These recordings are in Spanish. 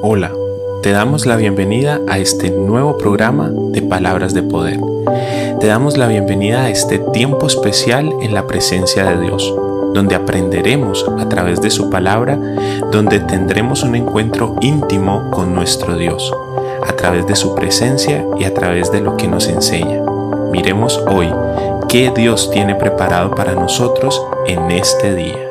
Hola, te damos la bienvenida a este nuevo programa de Palabras de Poder. Te damos la bienvenida a este tiempo especial en la presencia de Dios, donde aprenderemos a través de su palabra, donde tendremos un encuentro íntimo con nuestro Dios, a través de su presencia y a través de lo que nos enseña. Miremos hoy qué Dios tiene preparado para nosotros en este día.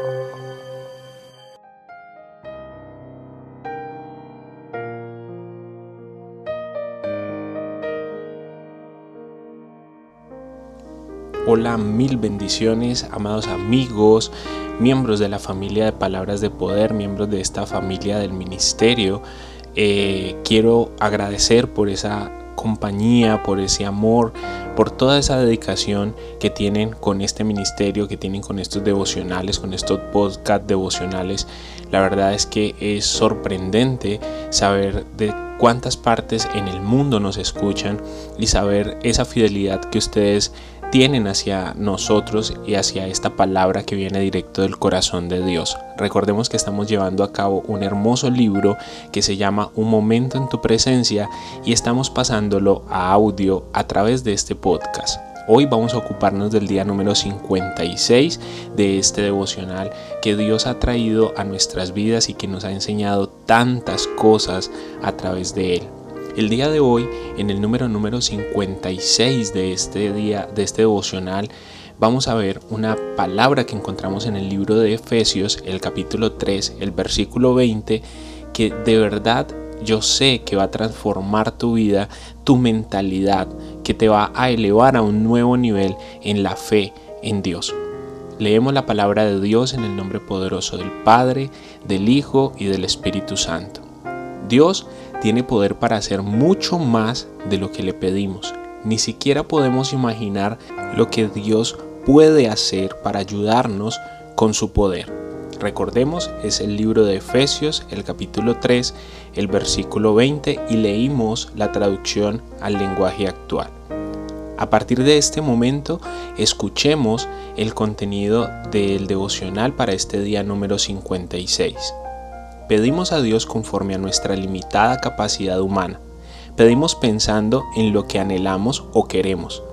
Hola, mil bendiciones, amados amigos, miembros de la familia de Palabras de Poder, miembros de esta familia del ministerio. Eh, quiero agradecer por esa compañía, por ese amor, por toda esa dedicación que tienen con este ministerio, que tienen con estos devocionales, con estos podcast devocionales. La verdad es que es sorprendente saber de cuántas partes en el mundo nos escuchan y saber esa fidelidad que ustedes tienen hacia nosotros y hacia esta palabra que viene directo del corazón de Dios. Recordemos que estamos llevando a cabo un hermoso libro que se llama Un momento en tu presencia y estamos pasándolo a audio a través de este podcast. Hoy vamos a ocuparnos del día número 56 de este devocional que Dios ha traído a nuestras vidas y que nos ha enseñado tantas cosas a través de él. El día de hoy, en el número número 56 de este día, de este devocional, vamos a ver una palabra que encontramos en el libro de Efesios, el capítulo 3, el versículo 20, que de verdad yo sé que va a transformar tu vida, tu mentalidad, que te va a elevar a un nuevo nivel en la fe en Dios. Leemos la palabra de Dios en el nombre poderoso del Padre, del Hijo y del Espíritu Santo. Dios tiene poder para hacer mucho más de lo que le pedimos. Ni siquiera podemos imaginar lo que Dios puede hacer para ayudarnos con su poder. Recordemos, es el libro de Efesios, el capítulo 3, el versículo 20 y leímos la traducción al lenguaje actual. A partir de este momento, escuchemos el contenido del devocional para este día número 56. Pedimos a Dios conforme a nuestra limitada capacidad humana. Pedimos pensando en lo que anhelamos o queremos,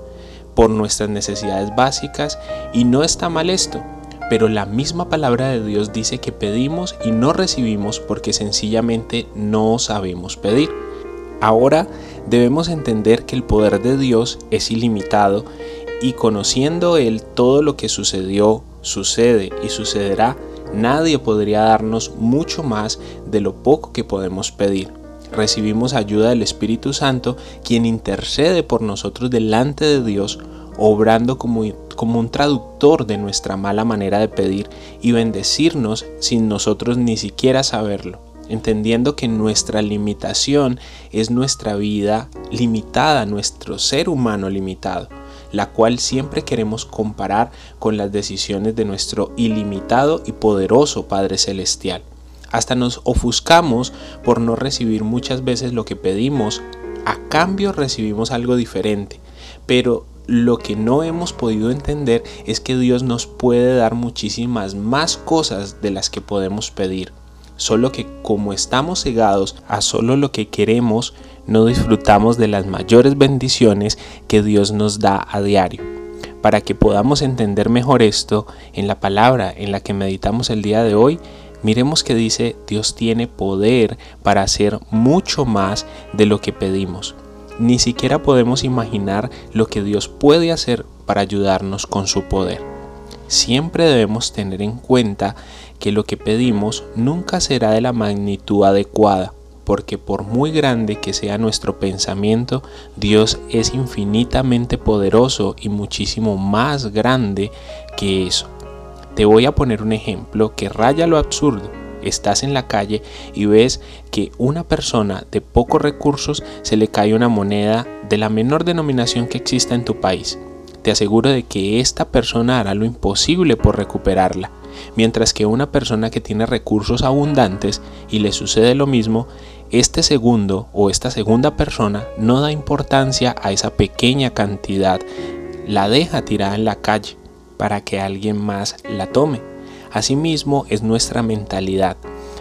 por nuestras necesidades básicas y no está mal esto, pero la misma palabra de Dios dice que pedimos y no recibimos porque sencillamente no sabemos pedir. Ahora debemos entender que el poder de Dios es ilimitado y conociendo Él todo lo que sucedió, sucede y sucederá, Nadie podría darnos mucho más de lo poco que podemos pedir. Recibimos ayuda del Espíritu Santo, quien intercede por nosotros delante de Dios, obrando como, como un traductor de nuestra mala manera de pedir y bendecirnos sin nosotros ni siquiera saberlo entendiendo que nuestra limitación es nuestra vida limitada, nuestro ser humano limitado la cual siempre queremos comparar con las decisiones de nuestro ilimitado y poderoso Padre Celestial. Hasta nos ofuscamos por no recibir muchas veces lo que pedimos, a cambio recibimos algo diferente, pero lo que no hemos podido entender es que Dios nos puede dar muchísimas más cosas de las que podemos pedir. Solo que como estamos cegados a solo lo que queremos, no disfrutamos de las mayores bendiciones que Dios nos da a diario. Para que podamos entender mejor esto, en la palabra en la que meditamos el día de hoy, miremos que dice Dios tiene poder para hacer mucho más de lo que pedimos. Ni siquiera podemos imaginar lo que Dios puede hacer para ayudarnos con su poder. Siempre debemos tener en cuenta que lo que pedimos nunca será de la magnitud adecuada porque por muy grande que sea nuestro pensamiento, Dios es infinitamente poderoso y muchísimo más grande que eso. Te voy a poner un ejemplo que raya lo absurdo. Estás en la calle y ves que una persona de pocos recursos se le cae una moneda de la menor denominación que exista en tu país. Te aseguro de que esta persona hará lo imposible por recuperarla mientras que una persona que tiene recursos abundantes y le sucede lo mismo, este segundo o esta segunda persona no da importancia a esa pequeña cantidad, la deja tirada en la calle para que alguien más la tome. Asimismo es nuestra mentalidad.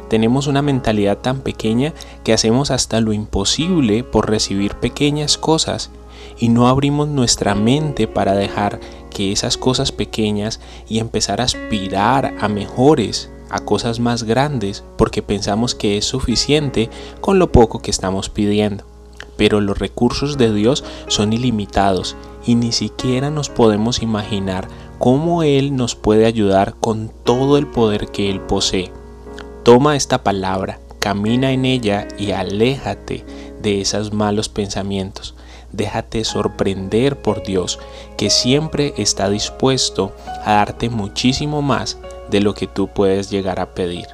tenemos una mentalidad tan pequeña que hacemos hasta lo imposible por recibir pequeñas cosas y no abrimos nuestra mente para dejar que esas cosas pequeñas y empezar a aspirar a mejores, a cosas más grandes, porque pensamos que es suficiente con lo poco que estamos pidiendo. Pero los recursos de Dios son ilimitados y ni siquiera nos podemos imaginar cómo Él nos puede ayudar con todo el poder que Él posee. Toma esta palabra, camina en ella y aléjate de esos malos pensamientos. Déjate sorprender por Dios, que siempre está dispuesto a darte muchísimo más de lo que tú puedes llegar a pedir.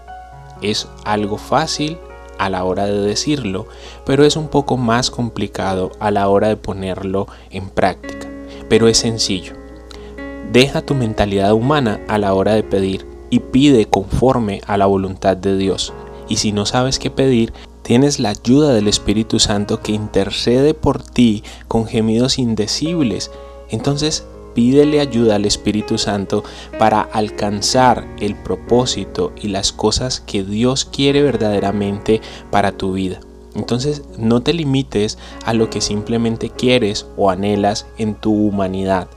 Es algo fácil a la hora de decirlo, pero es un poco más complicado a la hora de ponerlo en práctica. Pero es sencillo. Deja tu mentalidad humana a la hora de pedir y pide conforme a la voluntad de Dios. Y si no sabes qué pedir, tienes la ayuda del Espíritu Santo que intercede por ti con gemidos indecibles. Entonces pídele ayuda al Espíritu Santo para alcanzar el propósito y las cosas que Dios quiere verdaderamente para tu vida. Entonces no te limites a lo que simplemente quieres o anhelas en tu humanidad.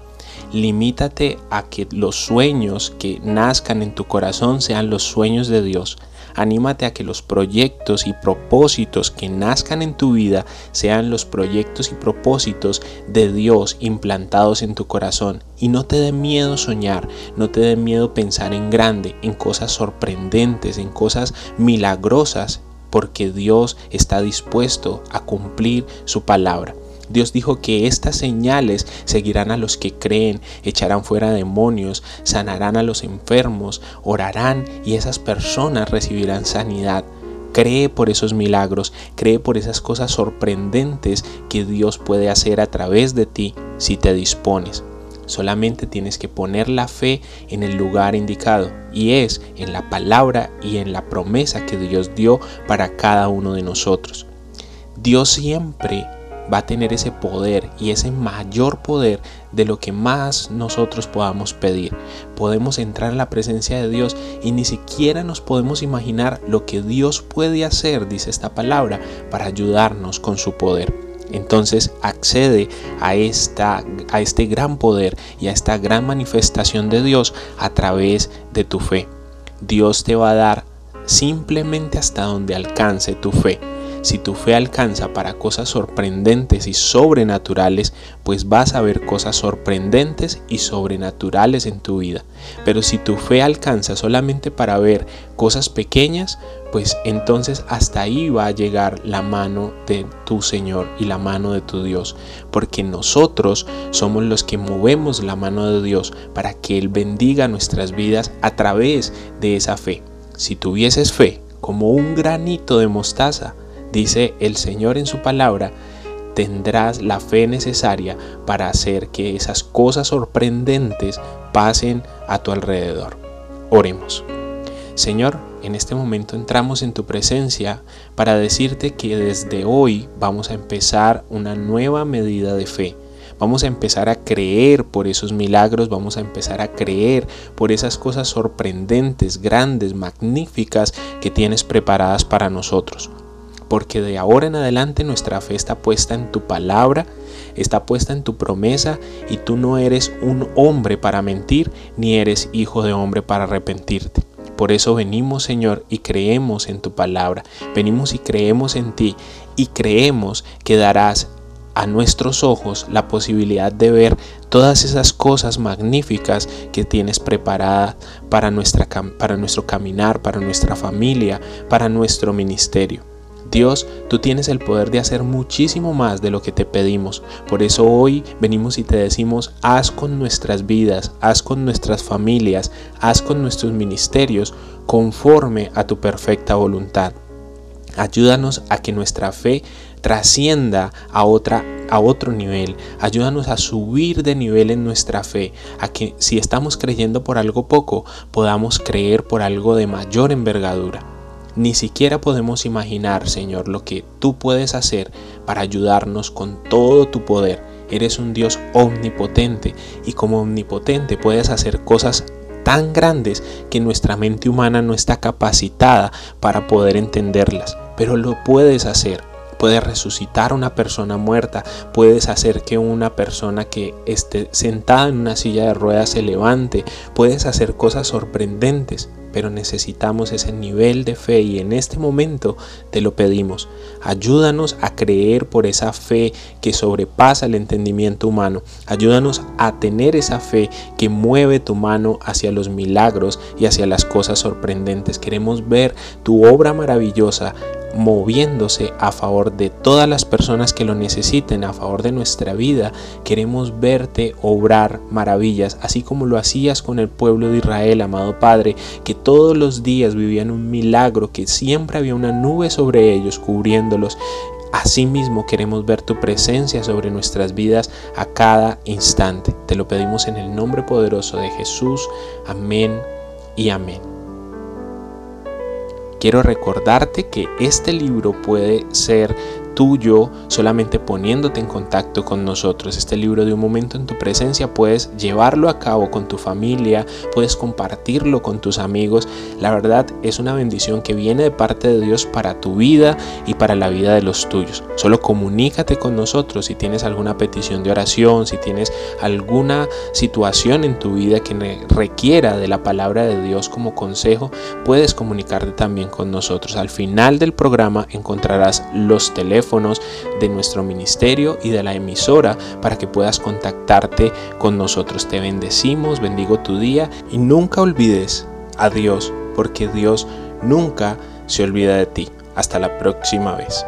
Limítate a que los sueños que nazcan en tu corazón sean los sueños de Dios. Anímate a que los proyectos y propósitos que nazcan en tu vida sean los proyectos y propósitos de Dios implantados en tu corazón. Y no te dé miedo soñar, no te dé miedo pensar en grande, en cosas sorprendentes, en cosas milagrosas, porque Dios está dispuesto a cumplir su palabra. Dios dijo que estas señales seguirán a los que creen, echarán fuera demonios, sanarán a los enfermos, orarán y esas personas recibirán sanidad. Cree por esos milagros, cree por esas cosas sorprendentes que Dios puede hacer a través de ti si te dispones. Solamente tienes que poner la fe en el lugar indicado y es en la palabra y en la promesa que Dios dio para cada uno de nosotros. Dios siempre va a tener ese poder y ese mayor poder de lo que más nosotros podamos pedir. Podemos entrar en la presencia de Dios y ni siquiera nos podemos imaginar lo que Dios puede hacer, dice esta palabra, para ayudarnos con su poder. Entonces accede a, esta, a este gran poder y a esta gran manifestación de Dios a través de tu fe. Dios te va a dar simplemente hasta donde alcance tu fe. Si tu fe alcanza para cosas sorprendentes y sobrenaturales, pues vas a ver cosas sorprendentes y sobrenaturales en tu vida. Pero si tu fe alcanza solamente para ver cosas pequeñas, pues entonces hasta ahí va a llegar la mano de tu Señor y la mano de tu Dios, porque nosotros somos los que movemos la mano de Dios para que Él bendiga nuestras vidas a través de esa fe. Si tuvieses fe como un granito de mostaza, Dice el Señor en su palabra, tendrás la fe necesaria para hacer que esas cosas sorprendentes pasen a tu alrededor. Oremos. Señor, en este momento entramos en tu presencia para decirte que desde hoy vamos a empezar una nueva medida de fe. Vamos a empezar a creer por esos milagros, vamos a empezar a creer por esas cosas sorprendentes, grandes, magníficas que tienes preparadas para nosotros porque de ahora en adelante nuestra fe está puesta en tu palabra, está puesta en tu promesa y tú no eres un hombre para mentir, ni eres hijo de hombre para arrepentirte. Por eso venimos, Señor, y creemos en tu palabra. Venimos y creemos en ti y creemos que darás a nuestros ojos la posibilidad de ver todas esas cosas magníficas que tienes preparadas para, nuestra, para nuestro caminar, para nuestra familia, para nuestro ministerio. Dios, tú tienes el poder de hacer muchísimo más de lo que te pedimos. Por eso hoy venimos y te decimos, haz con nuestras vidas, haz con nuestras familias, haz con nuestros ministerios conforme a tu perfecta voluntad. Ayúdanos a que nuestra fe trascienda a otro nivel. Ayúdanos a subir de nivel en nuestra fe, a que si estamos creyendo por algo poco, podamos creer por algo de mayor envergadura. Ni siquiera podemos imaginar, Señor, lo que tú puedes hacer para ayudarnos con todo tu poder. Eres un Dios omnipotente y como omnipotente puedes hacer cosas tan grandes que nuestra mente humana no está capacitada para poder entenderlas, pero lo puedes hacer. Puedes resucitar a una persona muerta, puedes hacer que una persona que esté sentada en una silla de ruedas se levante, puedes hacer cosas sorprendentes pero necesitamos ese nivel de fe y en este momento te lo pedimos. Ayúdanos a creer por esa fe que sobrepasa el entendimiento humano. Ayúdanos a tener esa fe que mueve tu mano hacia los milagros y hacia las cosas sorprendentes. Queremos ver tu obra maravillosa moviéndose a favor de todas las personas que lo necesiten, a favor de nuestra vida. Queremos verte obrar maravillas, así como lo hacías con el pueblo de Israel, amado Padre, que todos los días vivían un milagro, que siempre había una nube sobre ellos cubriéndolos. Asimismo queremos ver tu presencia sobre nuestras vidas a cada instante. Te lo pedimos en el nombre poderoso de Jesús. Amén y amén. Quiero recordarte que este libro puede ser tuyo solamente poniéndote en contacto con nosotros. Este libro de un momento en tu presencia puedes llevarlo a cabo con tu familia, puedes compartirlo con tus amigos. La verdad es una bendición que viene de parte de Dios para tu vida y para la vida de los tuyos. Solo comunícate con nosotros si tienes alguna petición de oración, si tienes alguna situación en tu vida que requiera de la palabra de Dios como consejo, puedes comunicarte también con nosotros. Al final del programa encontrarás los teléfonos de nuestro ministerio y de la emisora para que puedas contactarte con nosotros. Te bendecimos, bendigo tu día y nunca olvides a Dios, porque Dios nunca se olvida de ti. Hasta la próxima vez.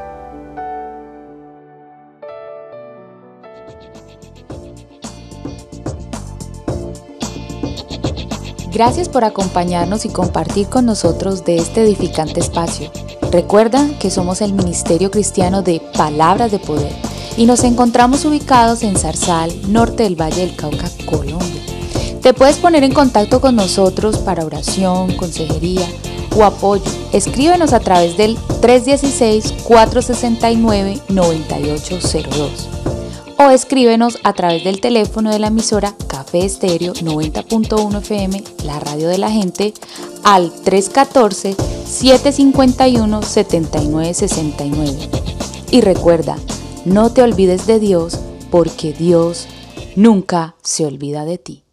Gracias por acompañarnos y compartir con nosotros de este edificante espacio. Recuerda que somos el Ministerio Cristiano de Palabras de Poder y nos encontramos ubicados en Zarzal, norte del Valle del Cauca, Colombia. Te puedes poner en contacto con nosotros para oración, consejería o apoyo. Escríbenos a través del 316-469-9802 o escríbenos a través del teléfono de la emisora Café Estéreo 90.1 FM, la radio de la gente, al 314-751-7969. Y recuerda, no te olvides de Dios porque Dios nunca se olvida de ti.